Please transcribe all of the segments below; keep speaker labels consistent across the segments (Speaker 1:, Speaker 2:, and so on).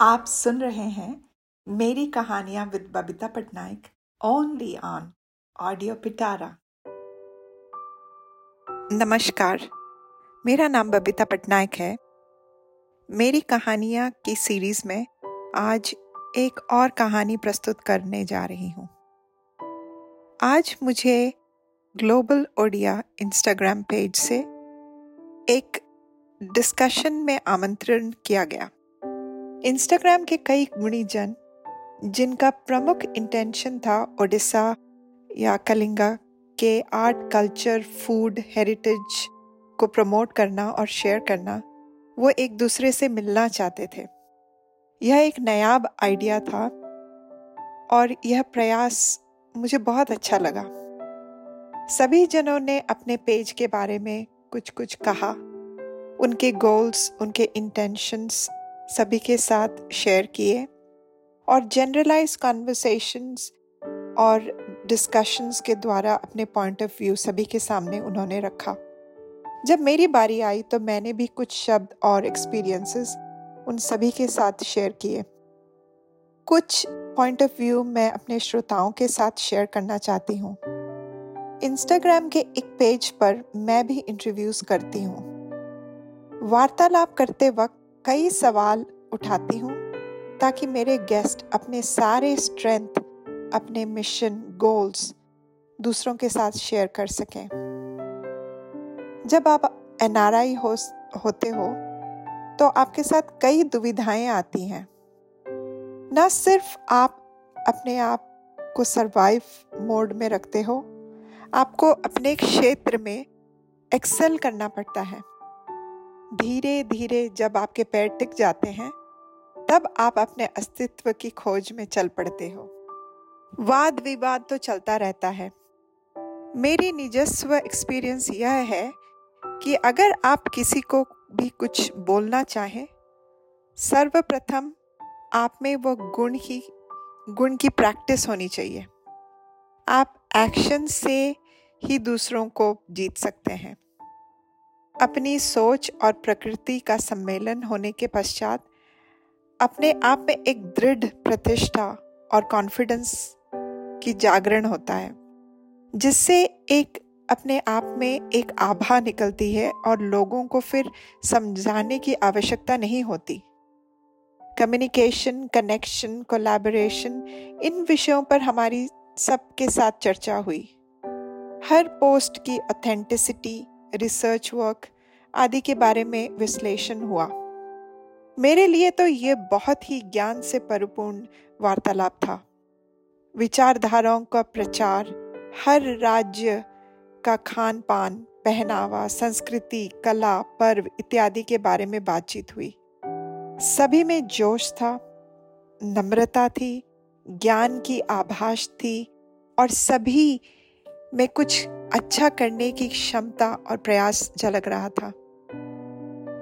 Speaker 1: आप सुन रहे हैं मेरी कहानियाँ with Babita Patnaik only on audio Pitara नमस्कार, मेरा नाम बबीता पटनायक है। मेरी कहानियाँ की सीरीज़ में आज एक और कहानी प्रस्तुत करने जा रही हूँ। आज मुझे ग्लोबल ओडिया इंस्टाग्राम पेज से एक डिस्कशन में आमंत्रण किया गया। इंस्टाग्राम के कई गुणीजन जिनका प्रमुख इंटेंशन था ओडिशा या कलिंगा के आर्ट कल्चर फ़ूड हेरिटेज को प्रमोट करना और शेयर करना, वो एक दूसरे से मिलना चाहते थे। यह एक नयाब आइडिया था और यह प्रयास मुझे बहुत अच्छा लगा। सभी जनों ने अपने पेज के बारे में कुछ कुछ कहा। उनके गोल्स उनके इंटेंशंस सभी के साथ शेयर किए और जनरलाइज कॉन्वर्सेशंस और डिस्कशंस के द्वारा अपने पॉइंट ऑफ़ व्यू सभी के सामने उन्होंने रखा। जब मेरी बारी आई तो मैंने भी कुछ शब्द और एक्सपीरियंसेस उन सभी के साथ शेयर किए। कुछ पॉइंट ऑफ़ व्यू मैं अपने श्रोताओं के साथ शेयर करना चाहती हूँ। इंस्टाग्राम के एक पेज पर मैं भी इंटरव्यूज़ करती हूँ। वार्तालाप करते वक्त कई सवाल उठाती हूँ ताकि मेरे गेस्ट अपने सारे स्ट्रेंथ अपने मिशन गोल्स दूसरों के साथ शेयर कर सकें। जब आप एन आर हो, होते हो तो आपके साथ कई दुविधाएँ आती हैं। न सिर्फ़ आप अपने आप को सरवाइव मोड में रखते हो आपको अपने क्षेत्र में एक्सेल करना पड़ता है। धीरे धीरे जब आपके पैर टिक जाते हैं, तब आप अपने अस्तित्व की खोज में चल पड़ते हो। वाद विवाद तो चलता रहता है। मेरी निजस्व एक्सपीरियंस यह है कि अगर आप किसी को भी कुछ बोलना चाहें, सर्वप्रथम आप में वो गुण ही, गुण की प्रैक्टिस होनी चाहिए। आप एक्शन से ही दूसरों को जीत सकते हैं। अपनी सोच और प्रकृति का सम्मेलन होने के पश्चात अपने आप में एक दृढ़ प्रतिष्ठा और कॉन्फिडेंस की जागरण होता है, जिससे एक अपने आप में एक आभा निकलती है और लोगों को फिर समझाने की आवश्यकता नहीं होती। कम्युनिकेशन कनेक्शन कोलैबोरेशन इन विषयों पर हमारी सबके साथ चर्चा हुई। हर पोस्ट की ऑथेंटिसिटी रिसर्च वर्क आदि के बारे में विश्लेषण हुआ। मेरे लिए तो ये बहुत ही ज्ञान से परिपूर्ण वार्तालाप था। विचारधाराओं का प्रचार, हर राज्य का खान पान पहनावा, संस्कृति, कला, पर्व इत्यादि के बारे में बातचीत हुई। सभी में जोश था, नम्रता थी, ज्ञान की आभास थी और सभी में कुछ अच्छा करने की क्षमता और प्रयास झलक रहा था।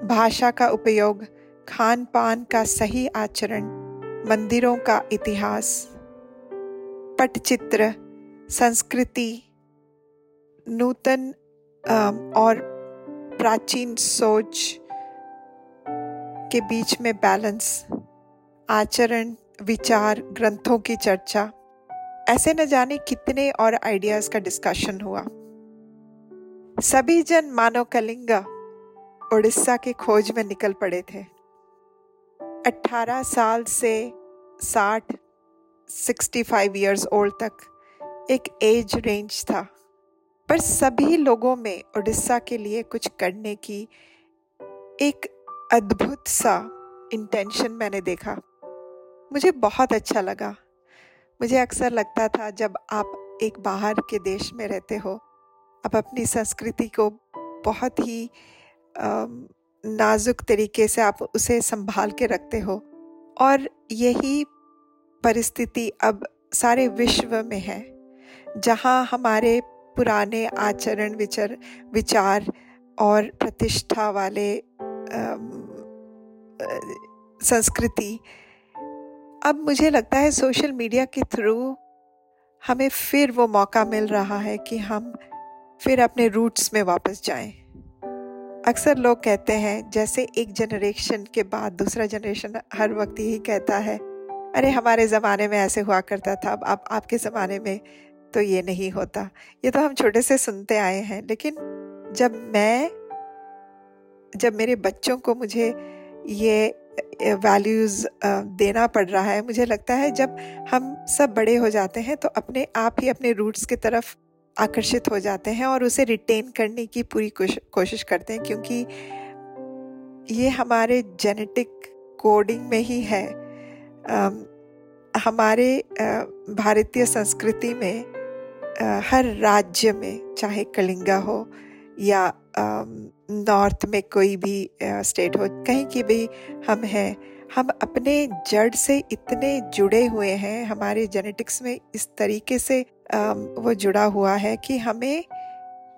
Speaker 1: भाषा का उपयोग खान पान का सही आचरण, मंदिरों का इतिहास, पटचित्र, संस्कृति, नूतन और प्राचीन सोच के बीच में बैलेंस, आचरण, विचार, ग्रंथों की चर्चा ऐसे न जाने कितने और आइडियाज़ का डिस्कशन हुआ। सभी जन मानव कलिंगा उड़ीसा के खोज में निकल पड़े थे। 18 साल से 60 65 इयर्स ओल्ड तक एक एज रेंज था। पर सभी लोगों में उड़ीसा के लिए कुछ करने की एक अद्भुत सा इंटेंशन मैंने देखा। मुझे बहुत अच्छा लगा। मुझे अक्सर लगता था, जब आप एक बाहर के देश में रहते हो, आप अपनी संस्कृति को बहुत ही नाजुक तरीके से आप उसे संभाल के रखते हो। और यही परिस्थिति अब सारे विश्व में है, जहाँ हमारे पुराने आचरण विचर, विचार और प्रतिष्ठा वाले संस्कृति अब मुझे लगता है सोशल मीडिया के थ्रू हमें फिर वो मौका मिल रहा है कि हम फिर अपने रूट्स में वापस जाएँ। अक्सर लोग कहते हैं जैसे एक जनरेशन के बाद दूसरा जनरेशन हर वक्त यही कहता है अरे हमारे ज़माने में ऐसे हुआ करता था अब आप, आपके ज़माने में तो ये नहीं होता। ये तो हम छोटे से सुनते आए हैं लेकिन जब मैं जब मेरे बच्चों को मुझे ये वैल्यूज़ देना पड़ रहा है। मुझे लगता है जब हम सब बड़े हो जाते हैं तो अपने आप ही अपने रूट्स की तरफ़ आकर्षित हो जाते हैं और उसे रिटेन करने की पूरी कोशिश करते हैं क्योंकि ये हमारे जेनेटिक कोडिंग में ही है। आ, हमारे भारतीय संस्कृति में आ, हर राज्य में चाहे कलिंगा हो या नॉर्थ में कोई भी स्टेट हो, कहीं की भी हम हैं, हम अपने जड़ से इतने जुड़े हुए हैं, हमारे जेनेटिक्स में इस तरीके से वो जुड़ा हुआ है कि हमें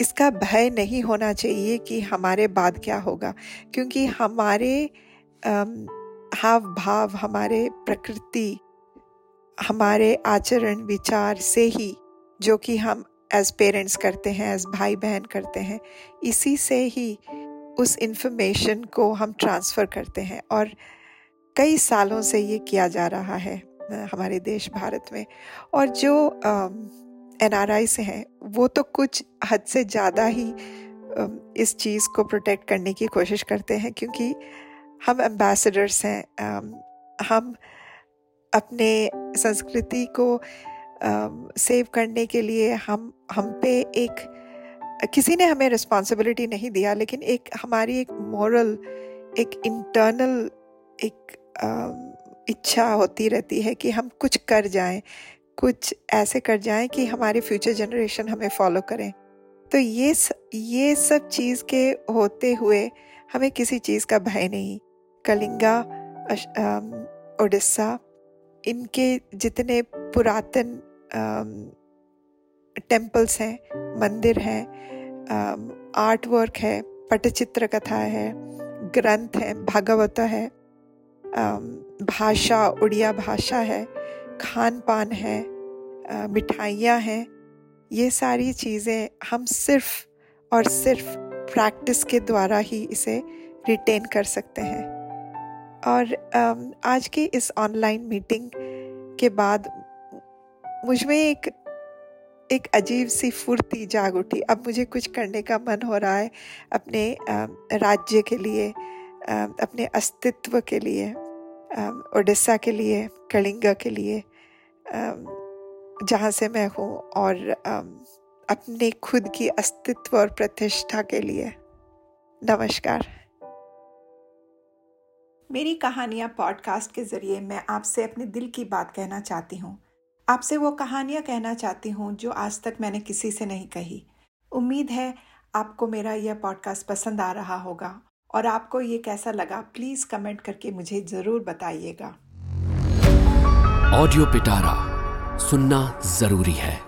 Speaker 1: इसका भय नहीं होना चाहिए कि हमारे बाद क्या होगा, क्योंकि हमारे हाव भाव हमारे प्रकृति, हमारे आचरण विचार से ही, जो कि हम एज पेरेंट्स करते हैं एज भाई बहन करते हैं, इसी से ही उस इंफॉर्मेशन को हम ट्रांसफ़र करते हैं और कई सालों से ये किया जा रहा है हमारे देश भारत में। और जो एन आर आई से हैं, वो तो कुछ हद से ज़्यादा ही इस चीज़ को प्रोटेक्ट करने की कोशिश करते हैं क्योंकि हम एम्बेसडर्स हैं हम अपने संस्कृति को सेव करने के लिए हम हम पे एक किसी ने हमें रिस्पॉन्सिबिलिटी नहीं दिया लेकिन एक हमारी एक मॉरल एक इंटरनल एक इच्छा होती रहती है कि हम कुछ कर जाएँ कुछ ऐसे कर जाएँ कि हमारे फ्यूचर जनरेशन हमें फॉलो करें। तो ये स, ये सब चीज़ के होते हुए हमें किसी चीज़ का भय नहीं। कलिंगा ओडिशा इनके जितने पुरातन टेम्पल्स हैं, मंदिर हैं आर्ट वर्क है, पटचित्र कथा है, ग्रंथ है, भागवत है भाषा, उड़िया भाषा है खान पान है मिठाइयाँ हैं, ये सारी चीज़ें हम सिर्फ़ और सिर्फ़ प्रैक्टिस के द्वारा ही इसे रिटेन कर सकते हैं। और आज की इस ऑनलाइन मीटिंग के बाद मुझमें एक एक अजीब सी फुर्ती जाग उठी। अब मुझे कुछ करने का मन हो रहा है अपने राज्य के लिए अपने अस्तित्व के लिए ओडिशा के लिए, कलिंगा के लिए जहाँ से मैं हूँ और अपने खुद की अस्तित्व और प्रतिष्ठा के लिए। नमस्कार। मेरी कहानियाँ पॉडकास्ट के ज़रिए मैं आपसे अपने दिल की बात कहना चाहती हूँ। आपसे वो कहानियाँ कहना चाहती हूँ जो आज तक मैंने किसी से नहीं कही। उम्मीद है आपको मेरा यह पॉडकास्ट पसंद आ रहा होगा और आपको ये कैसा लगा प्लीज़ कमेंट करके मुझे ज़रूर बताइएगा।
Speaker 2: ऑडियो पिटारा सुनना ज़रूरी है।